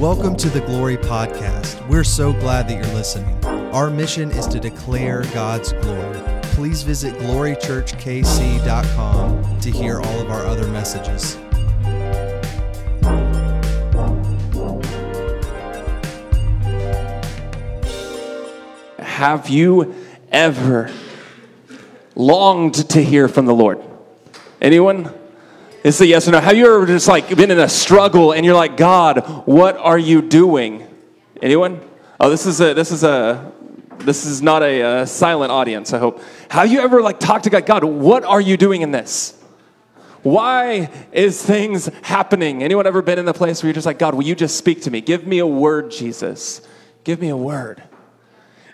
Welcome to the Glory Podcast. We're so glad that you're listening. Our mission is to declare God's glory. Please visit glorychurchkc.com to hear all of our other messages. Have you ever longed to hear from the Lord? Anyone? It's a yes or no. Have you ever just like been in a struggle and you're like, God, what are you doing? Anyone? Oh, this is a this is a this is not a, a silent audience. I hope. Have you ever like talked to God? God, what are you doing in this? Why is things happening? Anyone ever been in the place where you're just like, God, will you just speak to me? Give me a word, Jesus. Give me a word.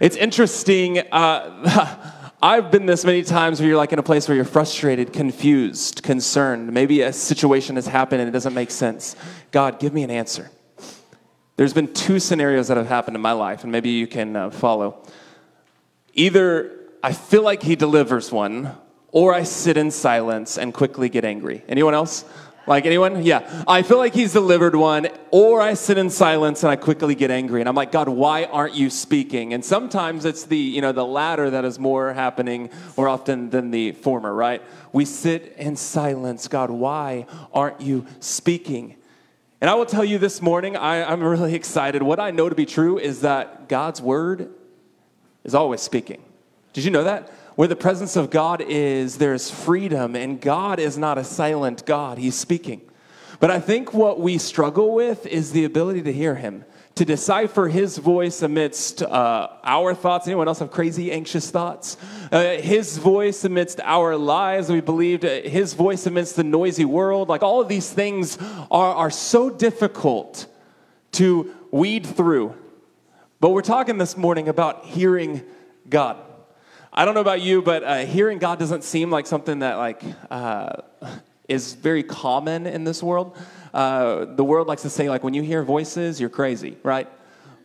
It's interesting. Uh, I've been this many times where you're like in a place where you're frustrated, confused, concerned. Maybe a situation has happened and it doesn't make sense. God, give me an answer. There's been two scenarios that have happened in my life, and maybe you can uh, follow. Either I feel like He delivers one, or I sit in silence and quickly get angry. Anyone else? Like anyone? Yeah. I feel like he's delivered one, or I sit in silence and I quickly get angry. And I'm like, God, why aren't you speaking? And sometimes it's the, you know, the latter that is more happening more often than the former, right? We sit in silence. God, why aren't you speaking? And I will tell you this morning, I, I'm really excited. What I know to be true is that God's word is always speaking. Did you know that? Where the presence of God is, there's freedom, and God is not a silent God, He's speaking. But I think what we struggle with is the ability to hear Him, to decipher His voice amidst uh, our thoughts. Anyone else have crazy, anxious thoughts? Uh, his voice amidst our lives, we believed, uh, His voice amidst the noisy world. Like all of these things are, are so difficult to weed through. But we're talking this morning about hearing God. I don't know about you, but uh, hearing God doesn't seem like something that like uh, is very common in this world. Uh, the world likes to say like when you hear voices, you're crazy, right?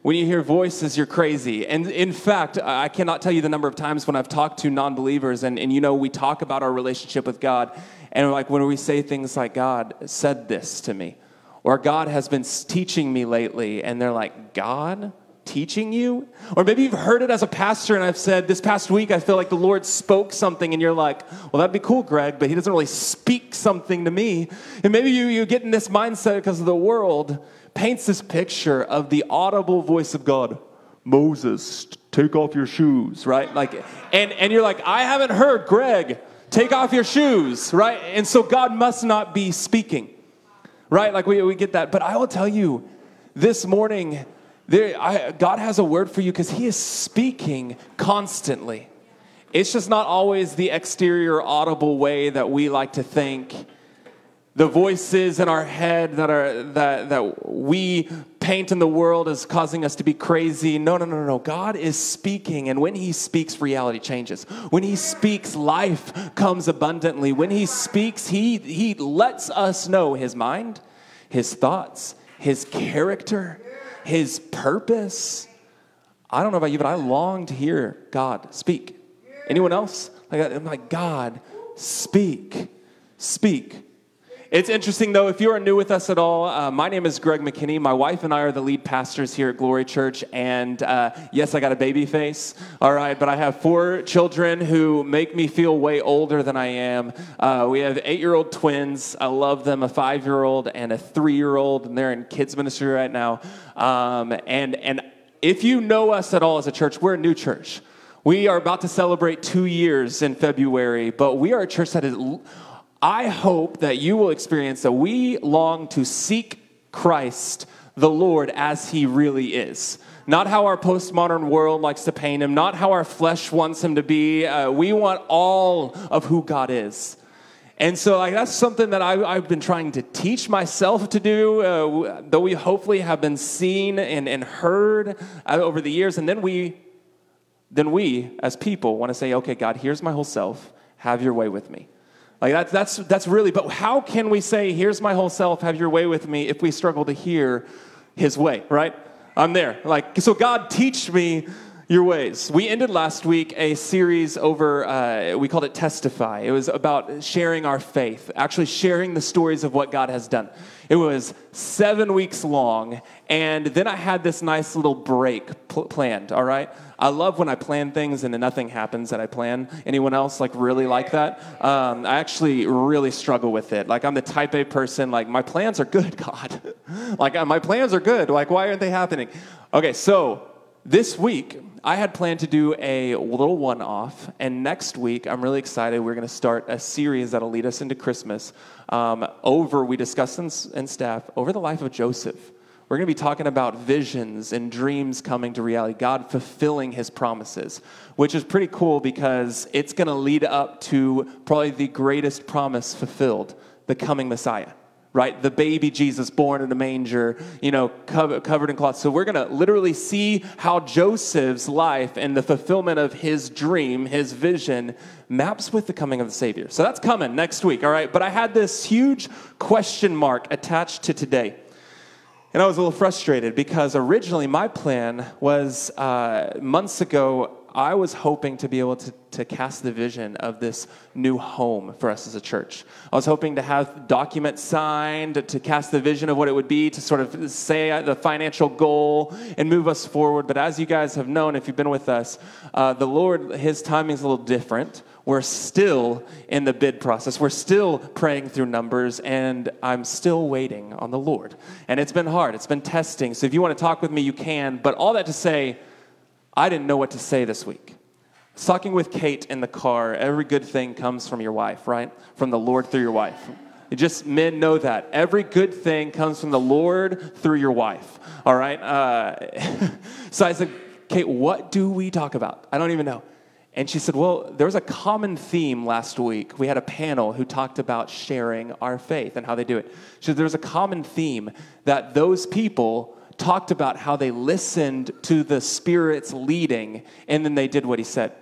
When you hear voices, you're crazy. And in fact, I cannot tell you the number of times when I've talked to non-believers, and, and you know, we talk about our relationship with God, and like when we say things like, "God said this to me," or "God has been teaching me lately," and they're like, "God." Teaching you? Or maybe you've heard it as a pastor and I've said, this past week, I feel like the Lord spoke something and you're like, well, that'd be cool, Greg, but he doesn't really speak something to me. And maybe you, you get in this mindset because the world paints this picture of the audible voice of God. Moses, take off your shoes, right? Like, and, and you're like, I haven't heard Greg, take off your shoes, right? And so God must not be speaking, right? Like we, we get that. But I will tell you, this morning, there, I, God has a word for you because He is speaking constantly. It's just not always the exterior audible way that we like to think. The voices in our head that are that that we paint in the world as causing us to be crazy. No, no, no, no. God is speaking, and when He speaks, reality changes. When He speaks, life comes abundantly. When He speaks, He He lets us know His mind, His thoughts, His character his purpose. I don't know about you, but I long to hear God speak. Anyone else? Like, I'm like, God, speak, speak. It's interesting though, if you are new with us at all, uh, my name is Greg McKinney. My wife and I are the lead pastors here at Glory Church. And uh, yes, I got a baby face, all right, but I have four children who make me feel way older than I am. Uh, we have eight year old twins. I love them, a five year old and a three year old, and they're in kids' ministry right now. Um, and, and if you know us at all as a church, we're a new church. We are about to celebrate two years in February, but we are a church that is I hope that you will experience that we long to seek Christ, the Lord, as he really is. Not how our postmodern world likes to paint him, not how our flesh wants him to be. Uh, we want all of who God is. And so like, that's something that I, have been trying to teach myself to do, uh, though we hopefully have been seen and, and heard uh, over the years. And then we, then we, as people, want to say, okay, God, here's my whole self. Have your way with me. Like that's, that's, that's really, but how can we say, here's my whole self, have your way with me, if we struggle to hear his way, right? I'm there. Like, so God, teach me your ways. We ended last week a series over, uh, we called it Testify. It was about sharing our faith, actually sharing the stories of what God has done. It was seven weeks long, and then I had this nice little break pl- planned, all right? I love when I plan things and then nothing happens that I plan. Anyone else like really like that? Um, I actually really struggle with it. Like I'm the type A person, like my plans are good, God. like uh, my plans are good. Like why aren't they happening? Okay, so this week, I had planned to do a little one off, and next week, I'm really excited. We're going to start a series that'll lead us into Christmas um, over, we discussed in staff, over the life of Joseph. We're going to be talking about visions and dreams coming to reality, God fulfilling his promises, which is pretty cool because it's going to lead up to probably the greatest promise fulfilled the coming Messiah right? The baby Jesus born in a manger, you know, covered, in cloth. So we're going to literally see how Joseph's life and the fulfillment of his dream, his vision, maps with the coming of the Savior. So that's coming next week, all right? But I had this huge question mark attached to today. And I was a little frustrated because originally my plan was uh, months ago, I was hoping to be able to, to cast the vision of this new home for us as a church. I was hoping to have documents signed to cast the vision of what it would be, to sort of say the financial goal and move us forward. But as you guys have known, if you've been with us, uh, the Lord, His timing is a little different. We're still in the bid process. We're still praying through numbers, and I'm still waiting on the Lord. And it's been hard, it's been testing. So if you want to talk with me, you can. But all that to say, I didn't know what to say this week. Talking with Kate in the car. Every good thing comes from your wife, right? From the Lord through your wife. Just men know that every good thing comes from the Lord through your wife. All right. Uh, so I said, Kate, what do we talk about? I don't even know. And she said, Well, there was a common theme last week. We had a panel who talked about sharing our faith and how they do it. She said, There's a common theme that those people talked about how they listened to the Spirit's leading and then they did what he said.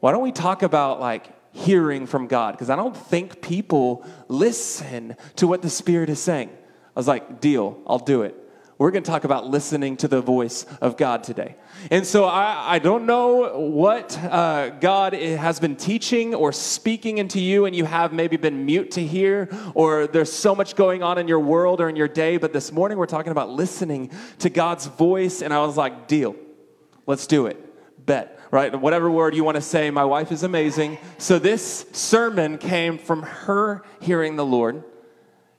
Why don't we talk about like hearing from God? Because I don't think people listen to what the Spirit is saying. I was like, deal, I'll do it. We're going to talk about listening to the voice of God today. And so I, I don't know what uh, God has been teaching or speaking into you, and you have maybe been mute to hear, or there's so much going on in your world or in your day. But this morning we're talking about listening to God's voice, and I was like, deal, let's do it. Bet, right? Whatever word you want to say, my wife is amazing. So this sermon came from her hearing the Lord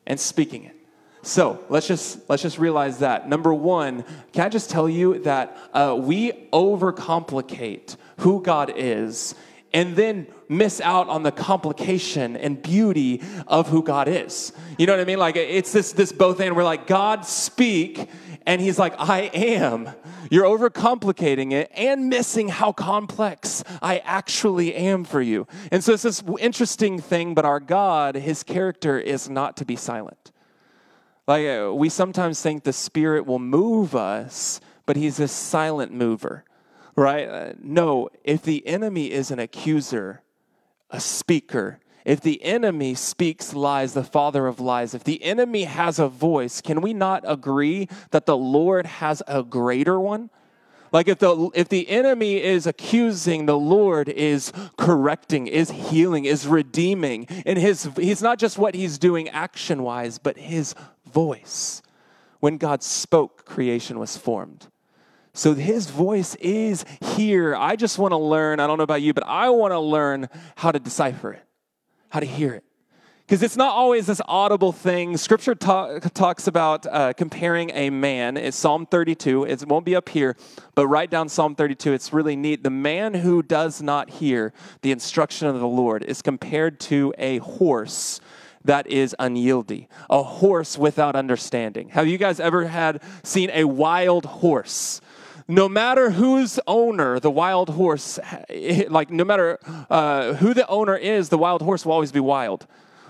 and speaking it. So let's just let's just realize that. Number one, can I just tell you that uh, we overcomplicate who God is, and then miss out on the complication and beauty of who God is. You know what I mean? Like it's this this both and. We're like God speak, and He's like I am. You're overcomplicating it and missing how complex I actually am for you. And so it's this interesting thing. But our God, His character is not to be silent. Like uh, we sometimes think the Spirit will move us, but He's a silent mover, right? Uh, no, if the enemy is an accuser, a speaker, if the enemy speaks lies, the father of lies, if the enemy has a voice, can we not agree that the Lord has a greater one? Like if the if the enemy is accusing, the Lord is correcting, is healing, is redeeming. And his he's not just what he's doing action-wise, but his voice. When God spoke, creation was formed. So his voice is here. I just want to learn, I don't know about you, but I want to learn how to decipher it, how to hear it. Because it's not always this audible thing. Scripture talk, talks about uh, comparing a man. It's Psalm 32. It won't be up here, but write down Psalm 32. It's really neat. The man who does not hear the instruction of the Lord is compared to a horse that is unyieldy, a horse without understanding. Have you guys ever had seen a wild horse? no matter whose owner the wild horse, like no matter uh, who the owner is, the wild horse will always be wild,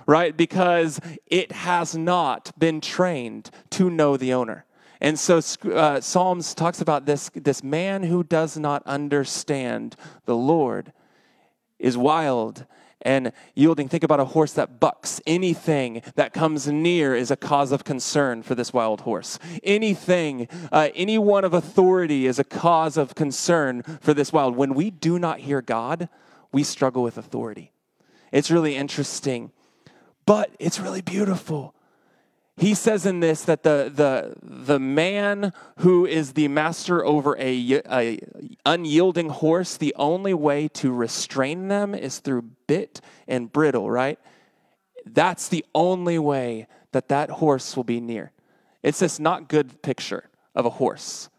right? Because it has not been trained to know the owner. And so uh, Psalms talks about this, this man who does not understand the Lord is wild and yielding. Think about a horse that bucks. Anything that comes near is a cause of concern for this wild horse. Anything, uh, anyone of authority is a cause of concern for this wild. When we do not hear God, we struggle with authority. It's really interesting, but it's really beautiful he says in this that the, the, the man who is the master over a, a unyielding horse, the only way to restrain them is through bit and bridle, right? That's the only way that that horse will be near. It's this not good picture of a horse.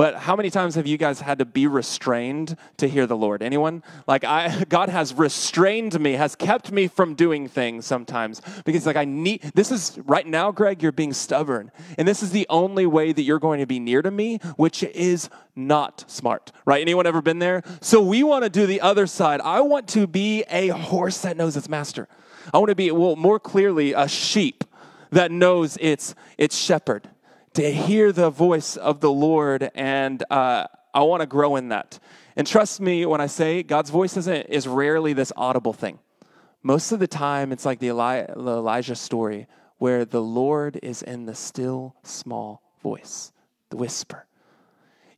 But how many times have you guys had to be restrained to hear the Lord? Anyone? Like I God has restrained me, has kept me from doing things sometimes because like I need this is right now Greg you're being stubborn. And this is the only way that you're going to be near to me, which is not smart. Right? Anyone ever been there? So we want to do the other side. I want to be a horse that knows its master. I want to be well more clearly a sheep that knows its its shepherd to hear the voice of the Lord, and uh, I want to grow in that. And trust me when I say God's voice isn't, is rarely this audible thing. Most of the time, it's like the, Eli- the Elijah story where the Lord is in the still small voice, the whisper.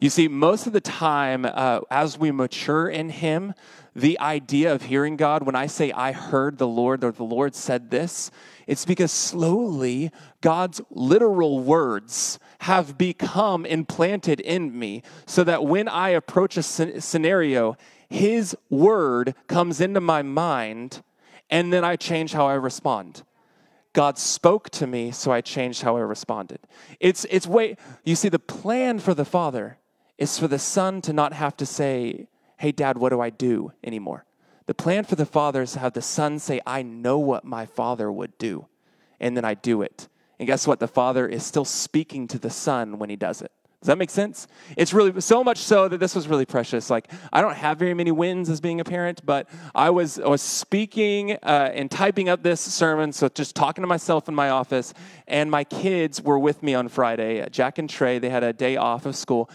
You see, most of the time, uh, as we mature in Him, the idea of hearing God, when I say I heard the Lord or the Lord said this, it's because slowly God's literal words have become implanted in me so that when I approach a scenario, His word comes into my mind and then I change how I respond. God spoke to me, so I changed how I responded. It's, it's way, you see, the plan for the Father is for the Son to not have to say, Hey, Dad, what do I do anymore? The plan for the Father is to have the Son say, I know what my Father would do, and then I do it. And guess what? The Father is still speaking to the Son when he does it. Does that make sense? It's really so much so that this was really precious. Like I don't have very many wins as being a parent, but I was I was speaking uh, and typing up this sermon, so just talking to myself in my office, and my kids were with me on Friday. Jack and Trey, they had a day off of school,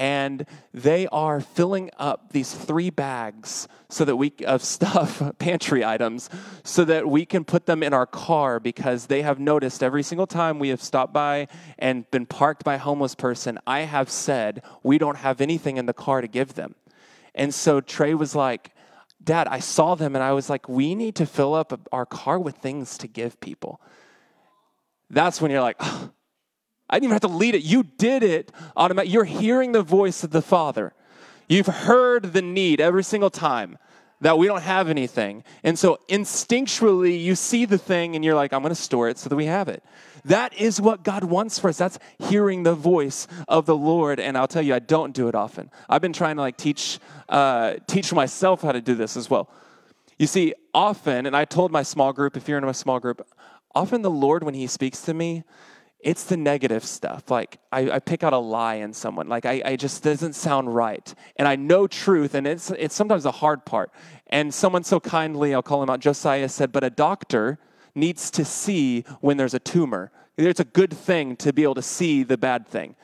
and they are filling up these three bags so that we of stuff pantry items so that we can put them in our car because they have noticed every single time we have stopped by and been parked by a homeless person i have said we don't have anything in the car to give them. And so trey was like dad i saw them and i was like we need to fill up our car with things to give people. That's when you're like oh, I didn't even have to lead it. You did it automatically. You're hearing the voice of the Father. You've heard the need every single time that we don't have anything. And so instinctually, you see the thing and you're like, I'm going to store it so that we have it. That is what God wants for us. That's hearing the voice of the Lord. And I'll tell you, I don't do it often. I've been trying to like teach, uh, teach myself how to do this as well. You see, often, and I told my small group, if you're in a small group, often the Lord, when He speaks to me, it's the negative stuff. Like I, I, pick out a lie in someone. Like I, I just doesn't sound right. And I know truth, and it's it's sometimes a hard part. And someone so kindly, I'll call him out, Josiah said, but a doctor needs to see when there's a tumor. It's a good thing to be able to see the bad thing.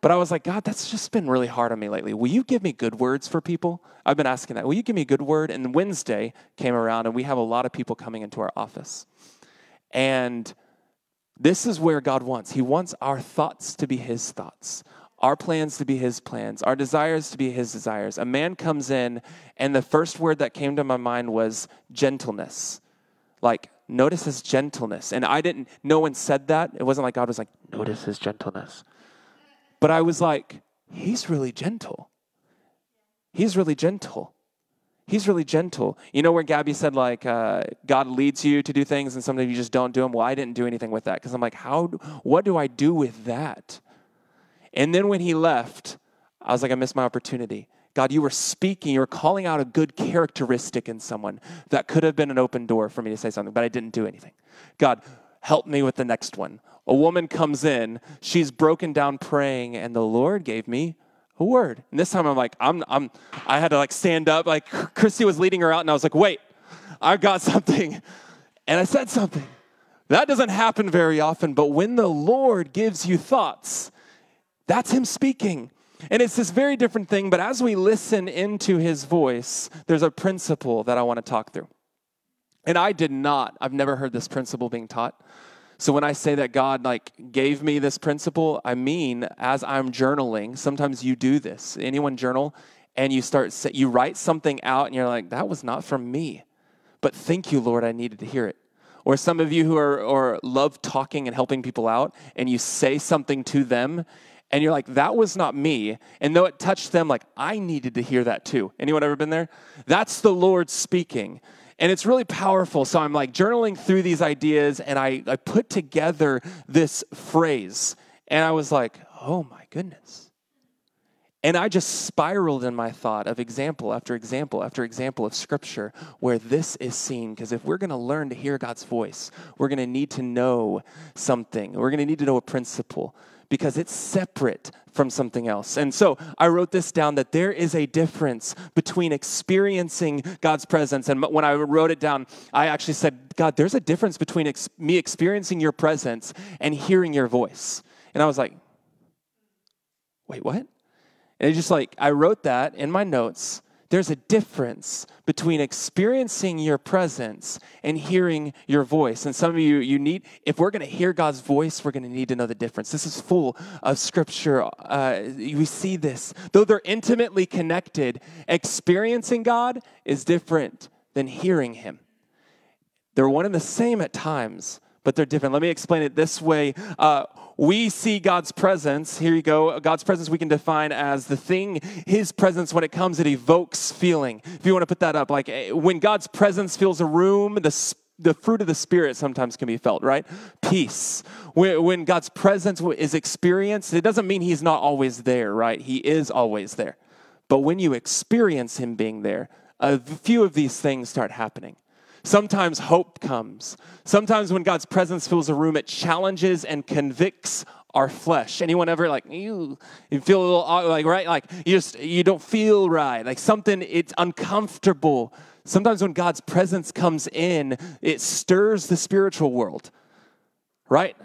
But I was like, God, that's just been really hard on me lately. Will you give me good words for people? I've been asking that. Will you give me a good word? And Wednesday came around, and we have a lot of people coming into our office. And this is where God wants. He wants our thoughts to be His thoughts, our plans to be His plans, our desires to be His desires. A man comes in, and the first word that came to my mind was gentleness. Like, notice His gentleness. And I didn't, no one said that. It wasn't like God was like, notice His gentleness. But I was like, He's really gentle. He's really gentle he's really gentle. You know where Gabby said like uh, God leads you to do things and sometimes you just don't do them. Well, I didn't do anything with that because I'm like, how? What do I do with that? And then when he left, I was like, I missed my opportunity. God, you were speaking, you were calling out a good characteristic in someone that could have been an open door for me to say something, but I didn't do anything. God, help me with the next one. A woman comes in, she's broken down praying, and the Lord gave me a word. And this time I'm like, I'm, I'm, I had to like stand up. Like Christy was leading her out, and I was like, wait, I got something. And I said something. That doesn't happen very often, but when the Lord gives you thoughts, that's Him speaking. And it's this very different thing, but as we listen into His voice, there's a principle that I want to talk through. And I did not, I've never heard this principle being taught. So when I say that God like gave me this principle, I mean as I'm journaling, sometimes you do this. Anyone journal and you start you write something out and you're like that was not from me. But thank you Lord, I needed to hear it. Or some of you who are or love talking and helping people out and you say something to them and you're like that was not me and though it touched them like I needed to hear that too. Anyone ever been there? That's the Lord speaking. And it's really powerful. So I'm like journaling through these ideas and I, I put together this phrase. And I was like, oh my goodness. And I just spiraled in my thought of example after example after example of scripture where this is seen. Because if we're going to learn to hear God's voice, we're going to need to know something. We're going to need to know a principle because it's separate from something else. And so I wrote this down that there is a difference between experiencing God's presence. And when I wrote it down, I actually said, God, there's a difference between ex- me experiencing your presence and hearing your voice. And I was like, wait, what? And it just like, I wrote that in my notes there's a difference between experiencing your presence and hearing your voice. And some of you, you need, if we're going to hear God's voice, we're going to need to know the difference. This is full of scripture. Uh, we see this. Though they're intimately connected, experiencing God is different than hearing Him. They're one and the same at times, but they're different. Let me explain it this way. Uh, we see God's presence. Here you go. God's presence we can define as the thing, His presence, when it comes, it evokes feeling. If you want to put that up, like eh, when God's presence fills a room, the the fruit of the Spirit sometimes can be felt, right? Peace. When God's presence is experienced, it doesn't mean He's not always there, right? He is always there. But when you experience Him being there, a few of these things start happening. Sometimes hope comes. Sometimes when God's presence fills a room, it challenges and convicts our flesh. Anyone ever like you, you feel a little like right like you just you don't feel right. Like something it's uncomfortable. Sometimes when God's presence comes in, it stirs the spiritual world. Right?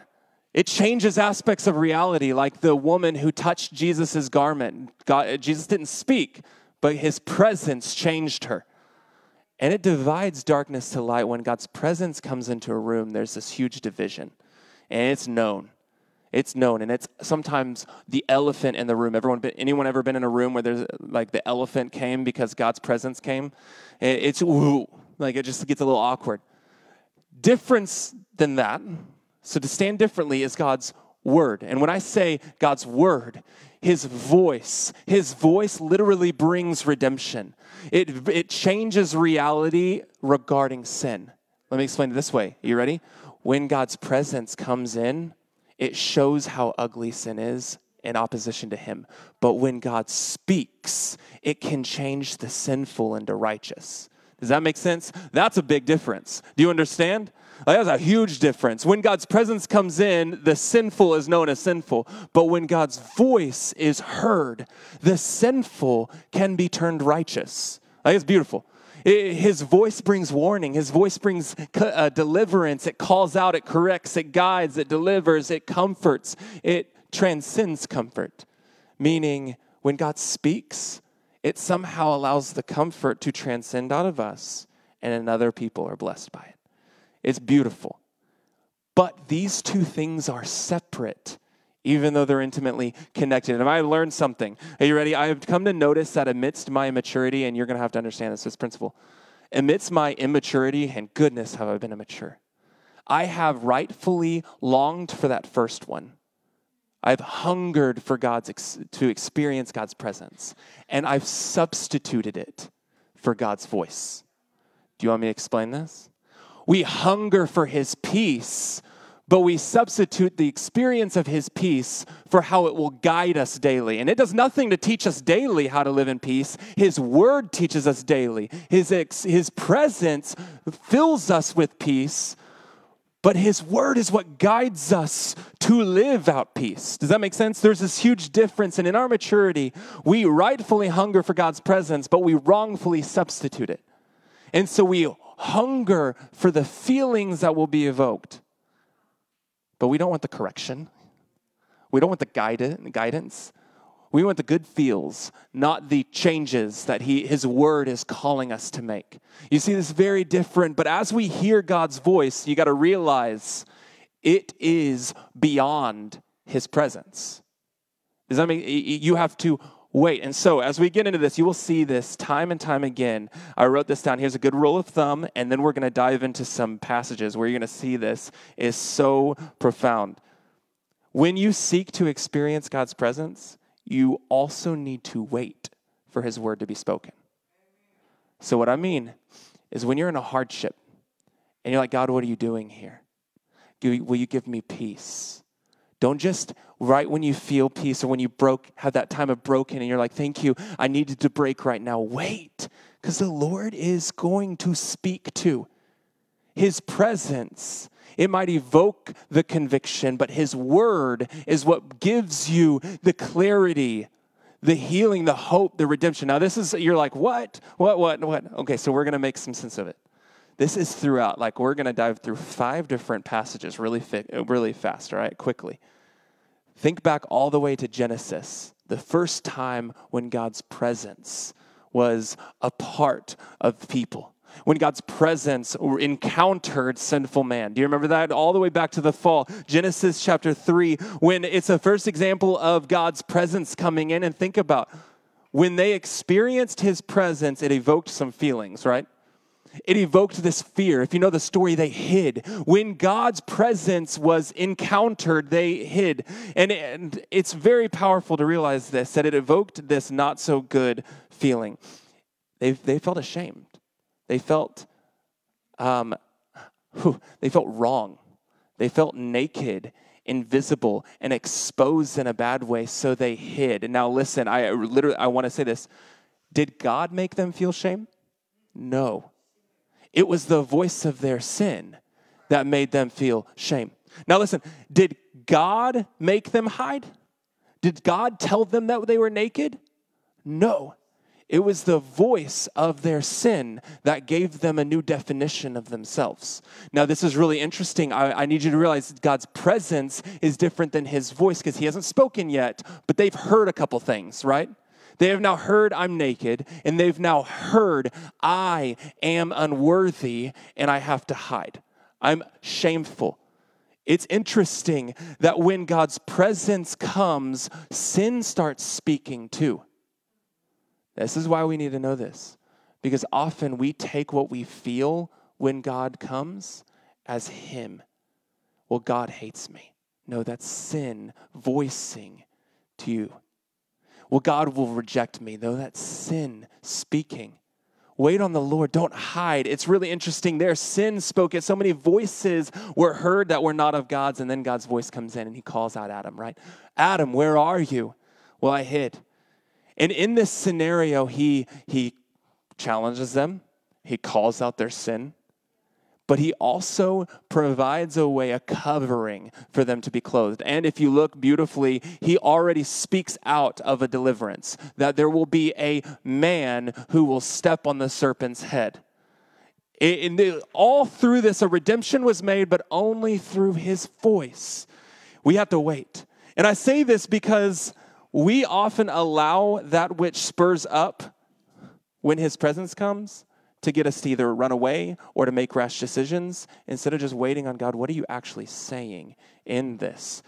It changes aspects of reality like the woman who touched Jesus' garment. God, Jesus didn't speak, but his presence changed her. And it divides darkness to light. When God's presence comes into a room, there's this huge division. And it's known. It's known. And it's sometimes the elephant in the room. Everyone anyone ever been in a room where there's like the elephant came because God's presence came? It's ooh, like it just gets a little awkward. Difference than that. So to stand differently is God's word. And when I say God's word, his voice, his voice literally brings redemption. It, it changes reality regarding sin. Let me explain it this way. Are you ready? When God's presence comes in, it shows how ugly sin is in opposition to him. But when God speaks, it can change the sinful into righteous. Does that make sense? That's a big difference. Do you understand? That's a huge difference. When God's presence comes in, the sinful is known as sinful. But when God's voice is heard, the sinful can be turned righteous. It's beautiful. his voice brings warning. His voice brings uh, deliverance. It calls out, it corrects, it guides, it delivers, it comforts, it transcends comfort. Meaning, when God speaks, it somehow allows the comfort to transcend out of us, and another people are blessed by it. It's beautiful. But these two things are separate, even though they're intimately connected. And I learned something. Are you ready? I have come to notice that amidst my immaturity, and you're going to have to understand this, this principle. Amidst my immaturity, and goodness, have I been immature, I have rightfully longed for that first one. I've hungered for God's ex- to experience God's presence, and I've substituted it for God's voice. Do you want me to explain this? We hunger for his peace, but we substitute the experience of his peace for how it will guide us daily. And it does nothing to teach us daily how to live in peace. His word teaches us daily. His, ex- his presence fills us with peace, but his word is what guides us to live out peace. Does that make sense? There's this huge difference. And in our maturity, we rightfully hunger for God's presence, but we wrongfully substitute it. And so we hunger for the feelings that will be evoked. But we don't want the correction. We don't want the guidance. We want the good feels, not the changes that he, his word is calling us to make. You see, this is very different, but as we hear God's voice, you got to realize it is beyond his presence. Does that mean you have to wait? And so, as we get into this, you will see this time and time again. I wrote this down. Here's a good rule of thumb, and then we're going to dive into some passages where you're going to see this is so profound. When you seek to experience God's presence, you also need to wait for his word to be spoken. So, what I mean is when you're in a hardship and you're like, God, what are you doing here? Will you give me peace? Don't just right when you feel peace or when you broke, have that time of broken and you're like, thank you, I needed to break right now. Wait, because the Lord is going to speak to. His presence, it might evoke the conviction, but His word is what gives you the clarity, the healing, the hope, the redemption. Now, this is, you're like, what? What, what, what? Okay, so we're going to make some sense of it. This is throughout. Like we're going to dive through five different passages really, fi- really fast. All right, quickly. Think back all the way to Genesis, the first time when God's presence was a part of people when God's presence encountered sinful man. Do you remember that? All the way back to the fall. Genesis chapter 3, when it's the first example of God's presence coming in. And think about when they experienced his presence, it evoked some feelings, right? it evoked this fear. If you know the story, they hid. When God's presence was encountered, they hid. And, and it's very powerful to realize this that it evoked this not so good feeling. They, they felt ashamed. They felt, um, they felt wrong. They felt naked, invisible, and exposed in a bad way, so they hid. And now listen, I literally I want to say this. Did God make them feel shame? No. It was the voice of their sin that made them feel shame. Now, listen, did God make them hide? Did God tell them that they were naked? No. It was the voice of their sin that gave them a new definition of themselves. Now, this is really interesting. I, I need you to realize God's presence is different than his voice because he hasn't spoken yet, but they've heard a couple things, right? They have now heard I'm naked, and they've now heard I am unworthy and I have to hide. I'm shameful. It's interesting that when God's presence comes, sin starts speaking too. This is why we need to know this, because often we take what we feel when God comes as Him. Well, God hates me. No, that's sin voicing to you. Well, God will reject me. though that's sin speaking. Wait on the Lord. Don't hide. It's really interesting there. Sin spoke it. So many voices were heard that were not of God's, and then God's voice comes in and he calls out Adam, right? Adam, where are you? Well, I hid. And in this scenario, he, he challenges them, he calls out their sin, but he also provides a way, a covering for them to be clothed. And if you look beautifully, he already speaks out of a deliverance that there will be a man who will step on the serpent's head. The, all through this, a redemption was made, but only through his voice. We have to wait. And I say this because we often allow that which spurs up when his presence comes to get us to either run away or to make rash decisions instead of just waiting on God. What are you actually saying in this?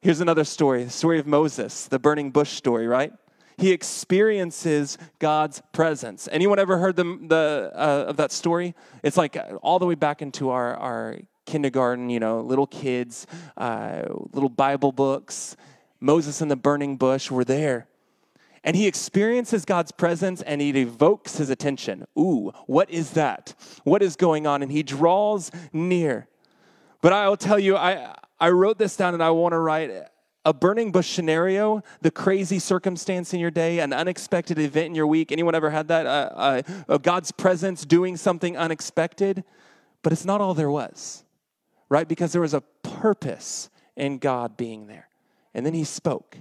Here's another story the story of Moses, the burning bush story, right? He experiences God's presence. Anyone ever heard the, the, uh, of that story? It's like all the way back into our, our kindergarten, you know, little kids, uh, little Bible books. Moses and the burning bush were there and he experiences God's presence and it evokes his attention. Ooh, what is that? What is going on? And he draws near. But I will tell you, I, I wrote this down and I want to write a burning bush scenario, the crazy circumstance in your day, an unexpected event in your week. Anyone ever had that? Uh, uh, God's presence doing something unexpected? But it's not all there was, right? Because there was a purpose in God being there. And then he spoke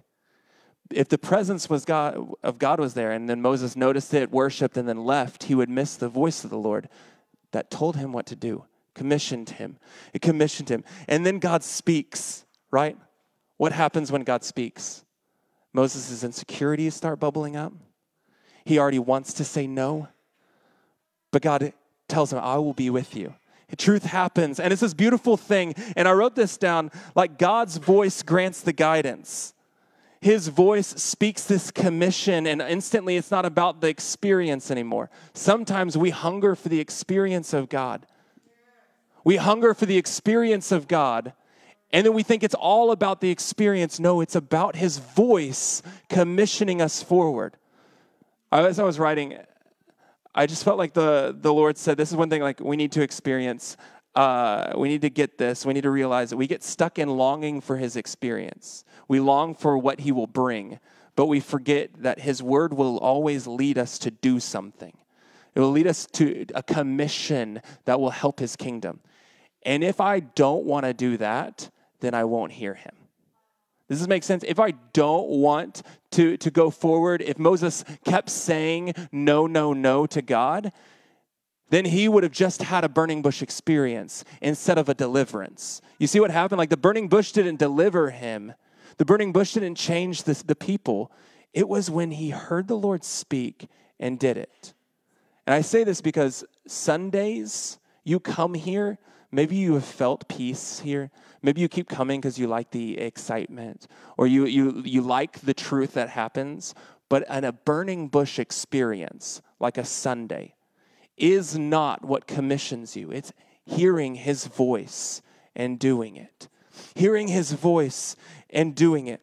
if the presence was God, of God was there and then Moses noticed it, worshiped, and then left, he would miss the voice of the Lord that told him what to do, commissioned him. It commissioned him. And then God speaks, right? What happens when God speaks? Moses' insecurities start bubbling up. He already wants to say no. But God tells him, I will be with you. Truth happens. And it's this beautiful thing. And I wrote this down like God's voice grants the guidance. His voice speaks this commission, and instantly it's not about the experience anymore. Sometimes we hunger for the experience of God. We hunger for the experience of God, and then we think it's all about the experience. No, it's about His voice commissioning us forward. As I was writing, I just felt like the, the Lord said, This is one thing like we need to experience. Uh, we need to get this. We need to realize that we get stuck in longing for his experience. We long for what he will bring, but we forget that his word will always lead us to do something. It will lead us to a commission that will help his kingdom. And if I don't want to do that, then I won't hear him. Does this make sense? If I don't want to, to go forward, if Moses kept saying no, no, no to God, then he would have just had a burning bush experience instead of a deliverance. You see what happened? Like the burning bush didn't deliver him, the burning bush didn't change the, the people. It was when he heard the Lord speak and did it. And I say this because Sundays, you come here, maybe you have felt peace here. Maybe you keep coming because you like the excitement or you, you, you like the truth that happens. But in a burning bush experience, like a Sunday, is not what commissions you. It's hearing his voice and doing it. Hearing his voice and doing it.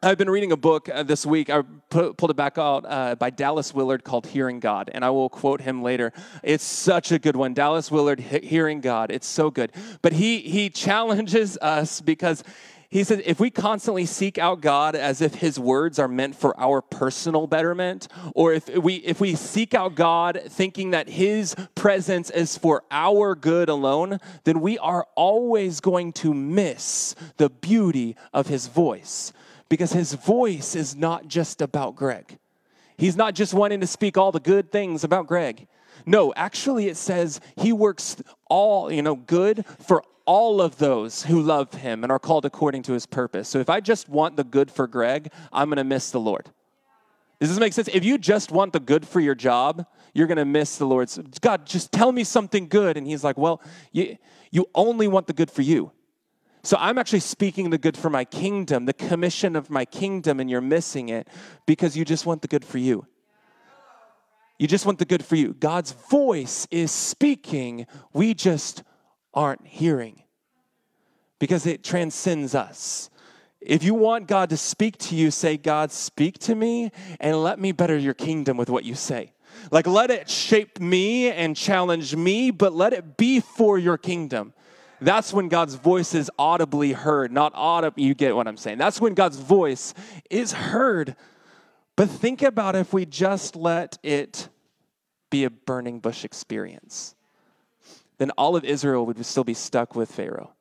I've been reading a book uh, this week. I pulled it back out uh, by Dallas Willard called Hearing God, and I will quote him later. It's such a good one. Dallas Willard, Hearing God. It's so good. But he, he challenges us because he says, if we constantly seek out God as if his words are meant for our personal betterment, or if we, if we seek out God thinking that his presence is for our good alone, then we are always going to miss the beauty of his voice. Because his voice is not just about Greg. He's not just wanting to speak all the good things about Greg. No, actually, it says he works all, you know, good for all of those who love him and are called according to his purpose. So if I just want the good for Greg, I'm going to miss the Lord. Does this make sense? If you just want the good for your job, you're going to miss the Lord's. God, just tell me something good. And he's like, well, you, you only want the good for you. So I'm actually speaking the good for my kingdom, the commission of my kingdom, and you're missing it because you just want the good for you. You just want the good for you. God's voice is speaking. We just aren't hearing because it transcends us. If you want God to speak to you, say, God, speak to me and let me better your kingdom with what you say. Like, let it shape me and challenge me, but let it be for your kingdom. That's when God's voice is audibly heard, not audible. You get what I'm saying. That's when God's voice is heard. But think about if we just let it be a burning bush experience then all of Israel would still be stuck with Pharaoh,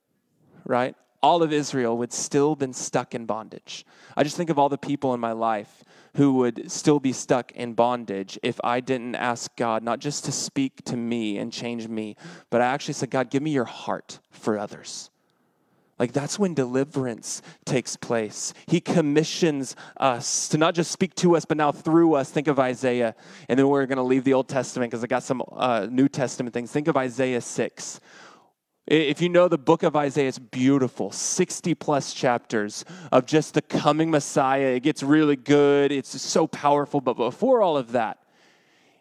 right? All of Israel would still been stuck in bondage. I just think of all the people in my life who would still be stuck in bondage if I didn't ask God not just to speak to me and change me, but I actually said, God, give me your heart for others. Like that's when deliverance takes place. He commissions us to not just speak to us, but now through us. Think of Isaiah. And then we're going to leave the Old Testament because I got some uh, New Testament things. Think of Isaiah 6. If you know the book of Isaiah, it's beautiful. 60 plus chapters of just the coming Messiah. It gets really good. It's so powerful. But before all of that,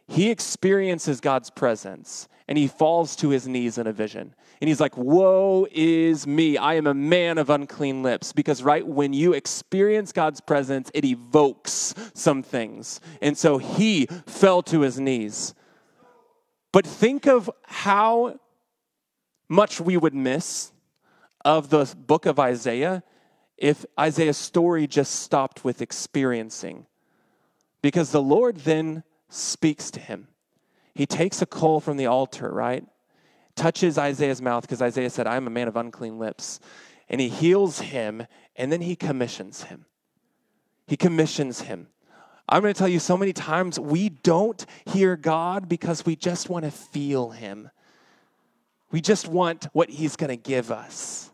he experiences God's presence and he falls to his knees in a vision. And he's like, Woe is me. I am a man of unclean lips. Because, right, when you experience God's presence, it evokes some things. And so he fell to his knees. But think of how much we would miss of the book of Isaiah if Isaiah's story just stopped with experiencing. Because the Lord then speaks to him. He takes a coal from the altar, right? Touches Isaiah's mouth because Isaiah said, I am a man of unclean lips. And he heals him and then he commissions him. He commissions him. I'm going to tell you so many times we don't hear God because we just want to feel him. We just want what he's going to give us.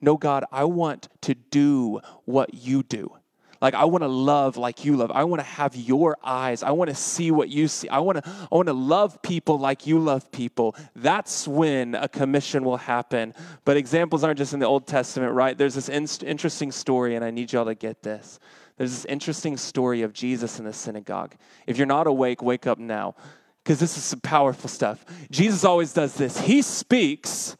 No, God, I want to do what you do. Like I want to love like you love. I want to have your eyes. I want to see what you see. I want to I want to love people like you love people. That's when a commission will happen. But examples aren't just in the Old Testament, right? There's this in- interesting story and I need y'all to get this. There's this interesting story of Jesus in the synagogue. If you're not awake, wake up now because this is some powerful stuff. Jesus always does this. He speaks,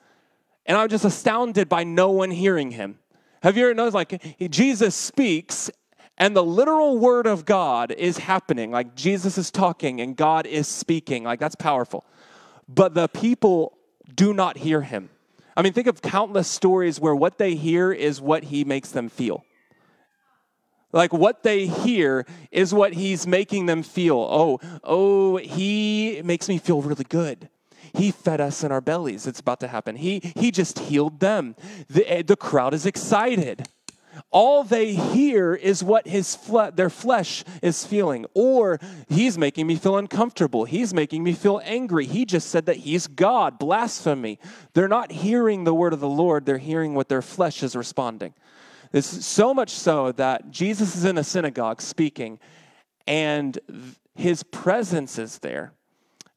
and I'm just astounded by no one hearing him. Have you ever noticed, like, Jesus speaks, and the literal word of God is happening? Like, Jesus is talking, and God is speaking. Like, that's powerful. But the people do not hear him. I mean, think of countless stories where what they hear is what he makes them feel. Like what they hear is what he's making them feel. Oh, oh, he makes me feel really good. He fed us in our bellies. It's about to happen. He, he just healed them. The, eh, the crowd is excited. All they hear is what his fle- their flesh is feeling. Or he's making me feel uncomfortable. He's making me feel angry. He just said that he's God. Blasphemy. They're not hearing the word of the Lord, they're hearing what their flesh is responding. It's so much so that Jesus is in a synagogue speaking, and his presence is there.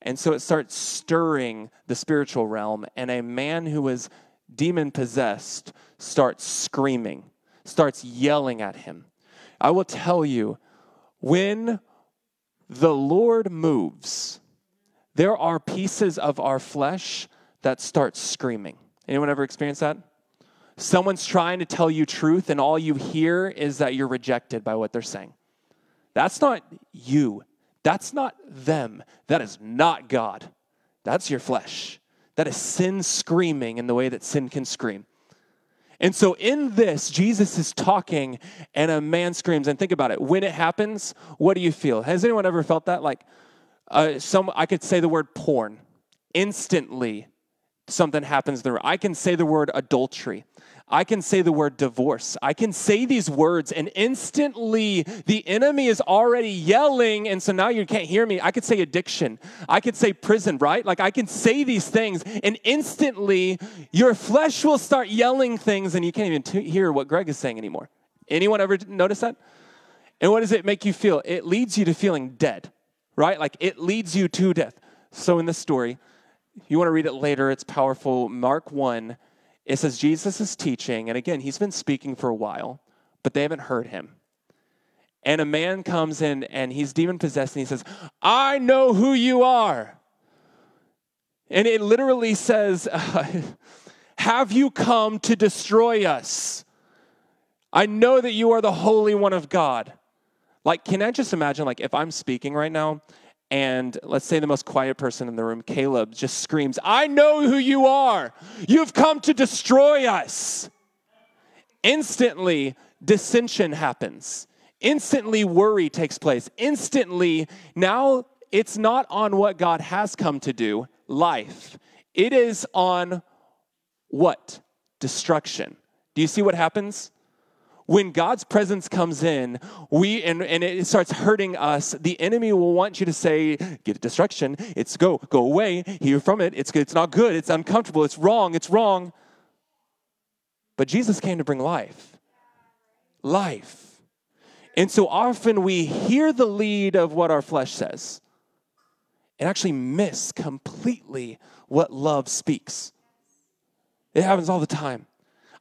And so it starts stirring the spiritual realm, and a man who is demon possessed starts screaming, starts yelling at him. I will tell you, when the Lord moves, there are pieces of our flesh that start screaming. Anyone ever experienced that? Someone's trying to tell you truth, and all you hear is that you're rejected by what they're saying. That's not you. That's not them. That is not God. That's your flesh. That is sin screaming in the way that sin can scream. And so in this, Jesus is talking and a man screams. And think about it. When it happens, what do you feel? Has anyone ever felt that? Like uh, some, I could say the word porn. Instantly, something happens there. I can say the word adultery. I can say the word divorce. I can say these words, and instantly the enemy is already yelling. And so now you can't hear me. I could say addiction. I could say prison, right? Like I can say these things, and instantly your flesh will start yelling things, and you can't even t- hear what Greg is saying anymore. Anyone ever notice that? And what does it make you feel? It leads you to feeling dead, right? Like it leads you to death. So in this story, you want to read it later, it's powerful. Mark 1 it says Jesus is teaching, and again, he's been speaking for a while, but they haven't heard him. And a man comes in and he's demon possessed and he says, I know who you are. And it literally says, Have you come to destroy us? I know that you are the Holy One of God. Like, can I just imagine, like, if I'm speaking right now and let's say the most quiet person in the room, Caleb, just screams, I know who you are. You've come to destroy us. Instantly, dissension happens. Instantly, worry takes place. Instantly, now it's not on what God has come to do, life. It is on what? Destruction. Do you see what happens? When God's presence comes in, we and, and it starts hurting us, the enemy will want you to say, get destruction, it's go, go away, hear from it, it's it's not good, it's uncomfortable, it's wrong, it's wrong. But Jesus came to bring life. Life. And so often we hear the lead of what our flesh says and actually miss completely what love speaks. It happens all the time.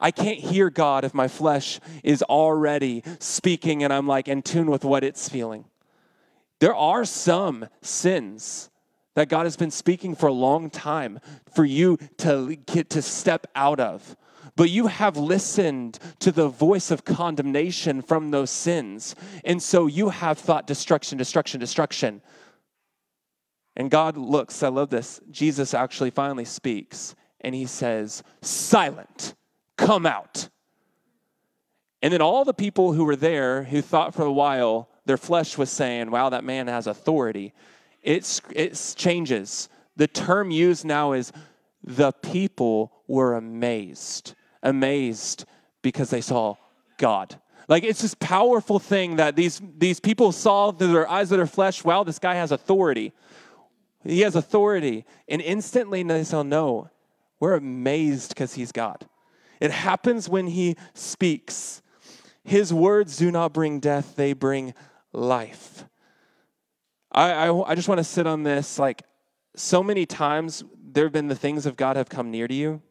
I can't hear God if my flesh is already speaking and I'm like in tune with what it's feeling. There are some sins that God has been speaking for a long time for you to get to step out of. But you have listened to the voice of condemnation from those sins. And so you have thought destruction, destruction, destruction. And God looks, I love this. Jesus actually finally speaks and he says, Silent come out. And then all the people who were there who thought for a while their flesh was saying, wow, that man has authority, it's, it changes. The term used now is the people were amazed. Amazed because they saw God. Like it's this powerful thing that these, these people saw through their eyes of their flesh, wow, this guy has authority. He has authority. And instantly they saw, no, we're amazed because he's God. It happens when he speaks. His words do not bring death, they bring life. I, I, I just want to sit on this. Like, so many times, there have been the things of God have come near to you,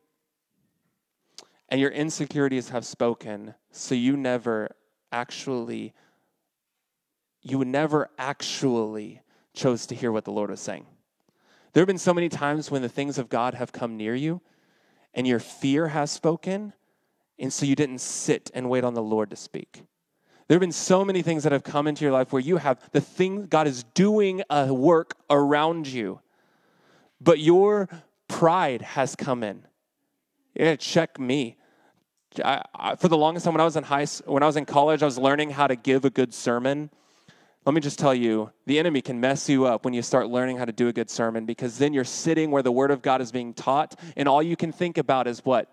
and your insecurities have spoken, so you never actually, you never actually chose to hear what the Lord was saying. There have been so many times when the things of God have come near you, and your fear has spoken, and so you didn't sit and wait on the Lord to speak. There have been so many things that have come into your life where you have the thing, God is doing a work around you, but your pride has come in. Yeah, check me. I, I, for the longest time, when I was in high, when I was in college, I was learning how to give a good sermon. Let me just tell you, the enemy can mess you up when you start learning how to do a good sermon because then you're sitting where the word of God is being taught, and all you can think about is what?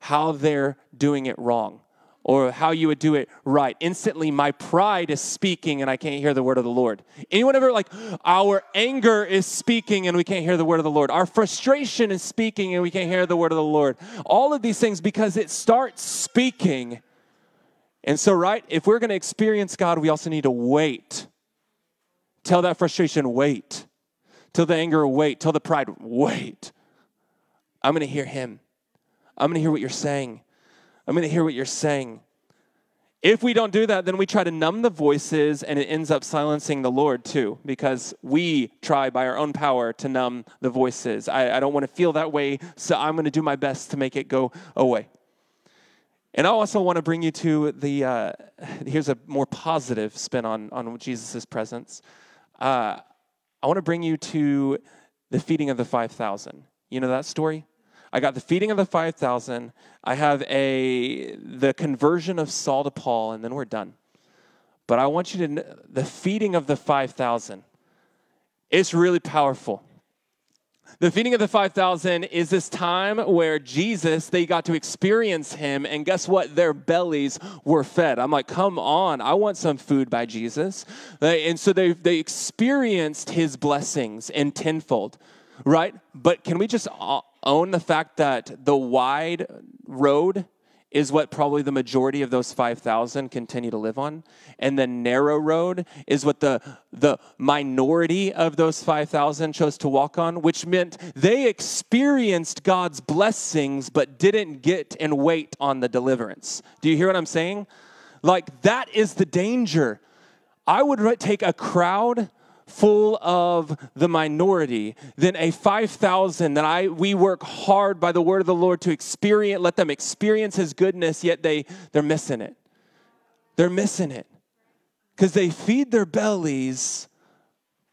How they're doing it wrong or how you would do it right. Instantly, my pride is speaking and I can't hear the word of the Lord. Anyone ever like, our anger is speaking and we can't hear the word of the Lord? Our frustration is speaking and we can't hear the word of the Lord. All of these things because it starts speaking. And so, right, if we're going to experience God, we also need to wait. Tell that frustration, wait. Tell the anger, wait. Tell the pride, wait. I'm going to hear Him. I'm going to hear what you're saying. I'm going to hear what you're saying. If we don't do that, then we try to numb the voices and it ends up silencing the Lord too, because we try by our own power to numb the voices. I, I don't want to feel that way, so I'm going to do my best to make it go away. And I also want to bring you to the, uh, here's a more positive spin on, on Jesus' presence. Uh, I want to bring you to the feeding of the 5,000. You know that story? I got the feeding of the 5,000. I have a the conversion of Saul to Paul, and then we're done. But I want you to know the feeding of the 5,000. It's really powerful. The feeding of the 5,000 is this time where Jesus, they got to experience him, and guess what? Their bellies were fed. I'm like, come on, I want some food by Jesus. And so they, they experienced his blessings in tenfold, right? But can we just own the fact that the wide road is what probably the majority of those 5000 continue to live on. And the narrow road is what the the minority of those 5000 chose to walk on which meant they experienced God's blessings but didn't get and wait on the deliverance. Do you hear what i'm saying? Like that is the danger. I would take a crowd full of the minority than a 5000 that I we work hard by the word of the Lord to experience let them experience his goodness yet they they're missing it. They're missing it. Cuz they feed their bellies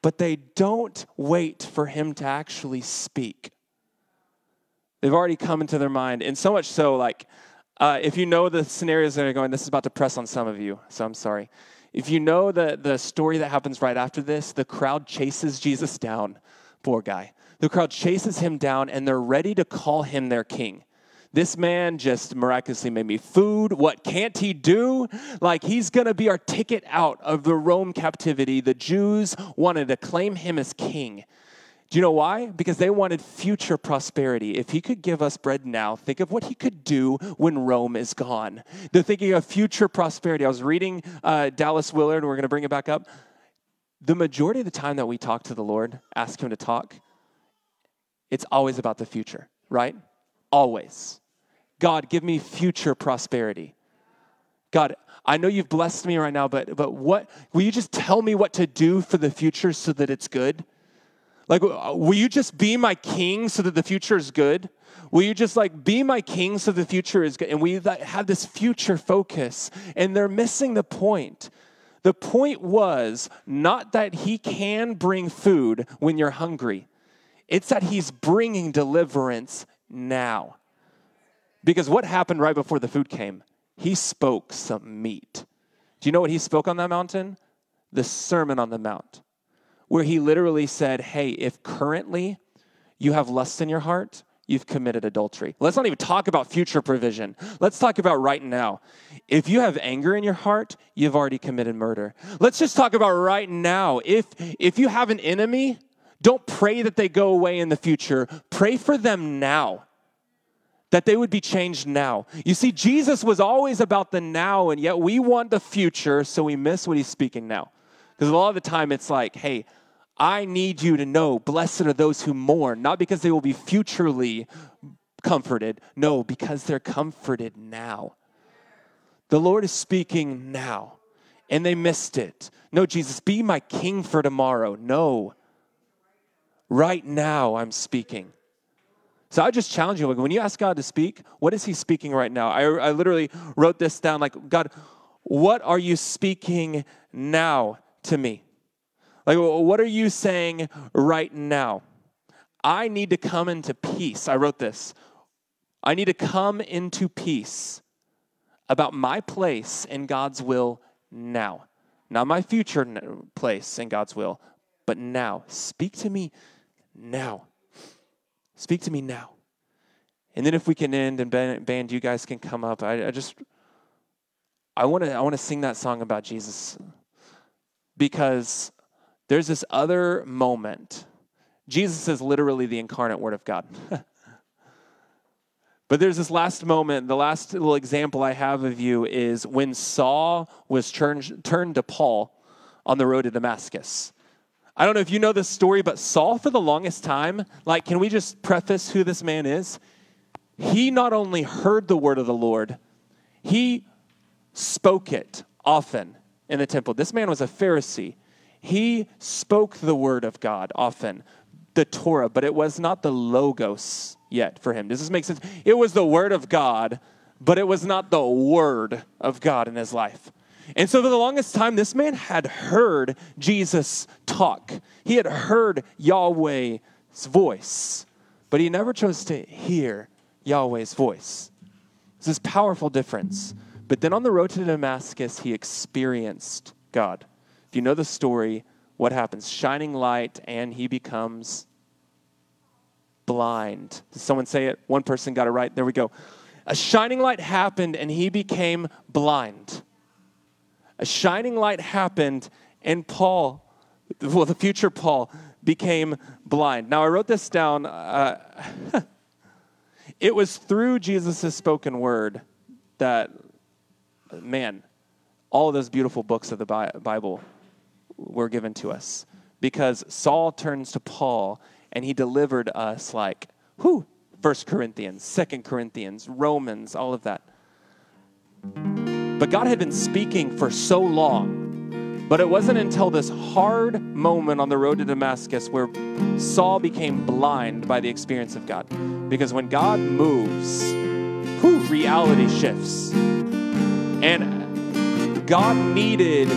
but they don't wait for him to actually speak. They've already come into their mind and so much so like uh, if you know the scenarios that are going, this is about to press on some of you, so I'm sorry. If you know the, the story that happens right after this, the crowd chases Jesus down. Poor guy. The crowd chases him down and they're ready to call him their king. This man just miraculously made me food. What can't he do? Like he's going to be our ticket out of the Rome captivity. The Jews wanted to claim him as king. Do you know why? Because they wanted future prosperity. If he could give us bread now, think of what he could do when Rome is gone. They're thinking of future prosperity. I was reading uh, Dallas Willard, we're going to bring it back up. The majority of the time that we talk to the Lord, ask him to talk, it's always about the future, right? Always. God, give me future prosperity. God, I know you've blessed me right now, but, but what, will you just tell me what to do for the future so that it's good? Like, uh, will you just be my king so that the future is good? Will you just like be my king so the future is good? And we have this future focus, and they're missing the point. The point was not that he can bring food when you're hungry, it's that he's bringing deliverance now. Because what happened right before the food came? He spoke some meat. Do you know what he spoke on that mountain? The Sermon on the Mount where he literally said, Hey, if currently you have lust in your heart, you've committed adultery. Let's not even talk about future provision. Let's talk about right now. If you have anger in your heart, you've already committed murder. Let's just talk about right now. If if you have an enemy, don't pray that they go away in the future. Pray for them now. that they would be changed now. You see, Jesus was always about the now, and yet we want the future, so we miss what he's speaking now. Because a lot of the time it's like, hey, I need you to know, blessed are those who mourn, not because they will be futurely comforted, no, because they're comforted now. The Lord is speaking now, and they missed it. No, Jesus, be my king for tomorrow. No, right now I'm speaking. So I just challenge you when you ask God to speak, what is He speaking right now? I, I literally wrote this down like, God, what are you speaking now to me? Like, what are you saying right now? I need to come into peace. I wrote this. I need to come into peace about my place in God's will now. Not my future place in God's will, but now. Speak to me now. Speak to me now. And then if we can end and band, you guys can come up. I, I just, I want to, I want to sing that song about Jesus because there's this other moment. Jesus is literally the incarnate Word of God. but there's this last moment, the last little example I have of you is when Saul was turned, turned to Paul on the road to Damascus. I don't know if you know this story, but Saul, for the longest time, like, can we just preface who this man is? He not only heard the word of the Lord, he spoke it often in the temple. This man was a Pharisee. He spoke the word of God often, the Torah, but it was not the Logos yet for him. Does this make sense? It was the word of God, but it was not the word of God in his life. And so, for the longest time, this man had heard Jesus talk. He had heard Yahweh's voice, but he never chose to hear Yahweh's voice. It's this powerful difference. But then on the road to Damascus, he experienced God. If you know the story, what happens? Shining light, and he becomes blind. Did someone say it? One person got it right. There we go. A shining light happened, and he became blind a shining light happened, and Paul, well, the future Paul, became blind. Now, I wrote this down. Uh, it was through Jesus' spoken word that, man, all of those beautiful books of the Bible were given to us. Because Saul turns to Paul and he delivered us like, who? First Corinthians, Second Corinthians, Romans, all of that. But God had been speaking for so long. But it wasn't until this hard moment on the road to Damascus where Saul became blind by the experience of God. Because when God moves, whew, reality shifts. And God needed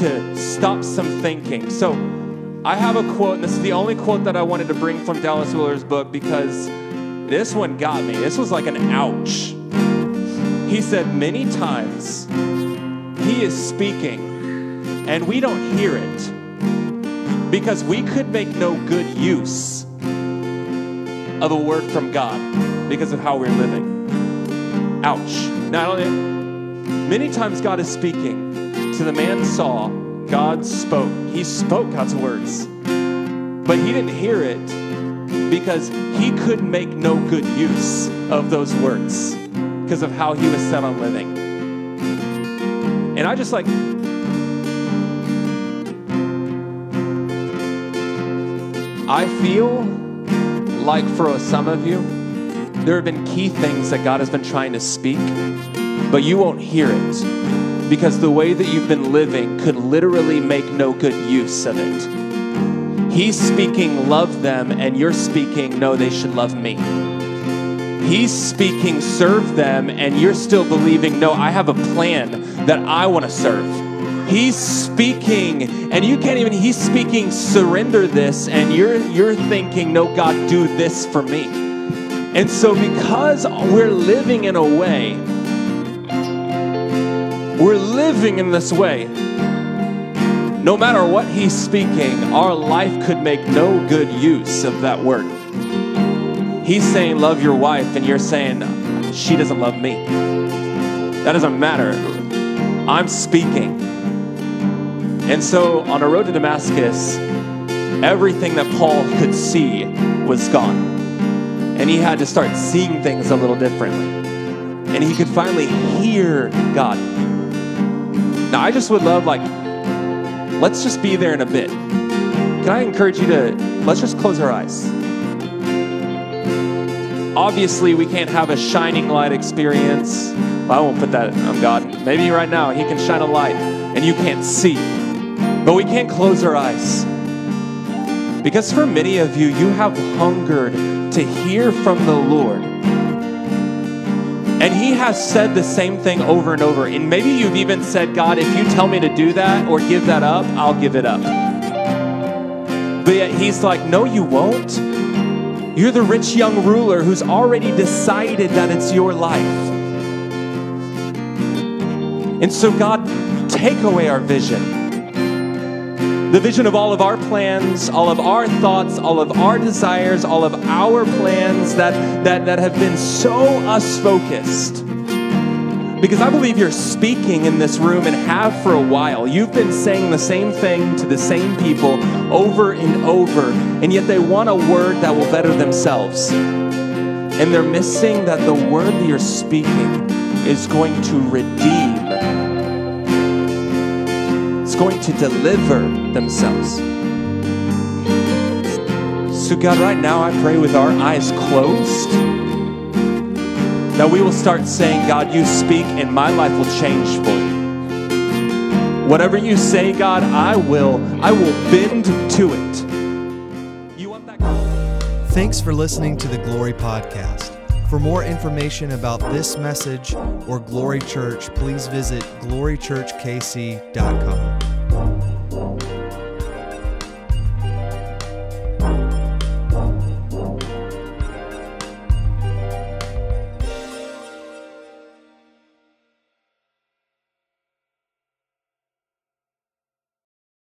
to stop some thinking. So I have a quote, and this is the only quote that I wanted to bring from Dallas Willard's book because this one got me. This was like an ouch. He said many times, He is speaking, and we don't hear it because we could make no good use of a word from God because of how we're living. Ouch. Now, many times God is speaking. The man Saul, God spoke. He spoke God's words, but he didn't hear it because he could make no good use of those words because of how he was set on living. And I just like, I feel like for some of you, there have been key things that God has been trying to speak, but you won't hear it because the way that you've been living could literally make no good use of it. He's speaking, love them, and you're speaking, no, they should love me. He's speaking, serve them, and you're still believing, no, I have a plan that I want to serve. He's speaking, and you can't even, he's speaking, surrender this, and you're you're thinking, no, God, do this for me. And so because we're living in a way, we're living in this way. No matter what he's speaking, our life could make no good use of that word. He's saying, Love your wife, and you're saying, She doesn't love me. That doesn't matter. I'm speaking. And so on a road to Damascus, everything that Paul could see was gone. and he had to start seeing things a little differently. And he could finally hear God. Now, I just would love, like, let's just be there in a bit. Can I encourage you to, let's just close our eyes. Obviously, we can't have a shining light experience. I won't put that on God. Maybe right now, He can shine a light and you can't see. But we can't close our eyes. Because for many of you, you have hungered to hear from the Lord. And He has said the same thing over and over. And maybe you've even said, God, if you tell me to do that or give that up, I'll give it up. But yet He's like, no, you won't. You're the rich young ruler who's already decided that it's your life. And so, God, take away our vision the vision of all of our plans, all of our thoughts, all of our desires, all of our plans that, that, that have been so us focused. Because I believe you're speaking in this room and have for a while. You've been saying the same thing to the same people over and over, and yet they want a word that will better themselves. And they're missing that the word that you're speaking is going to redeem going to deliver themselves. So, God, right now I pray with our eyes closed that we will start saying, God, you speak and my life will change for you. Whatever you say, God, I will, I will bend to it. You want that? Thanks for listening to the Glory Podcast. For more information about this message or Glory Church, please visit glorychurchkc.com.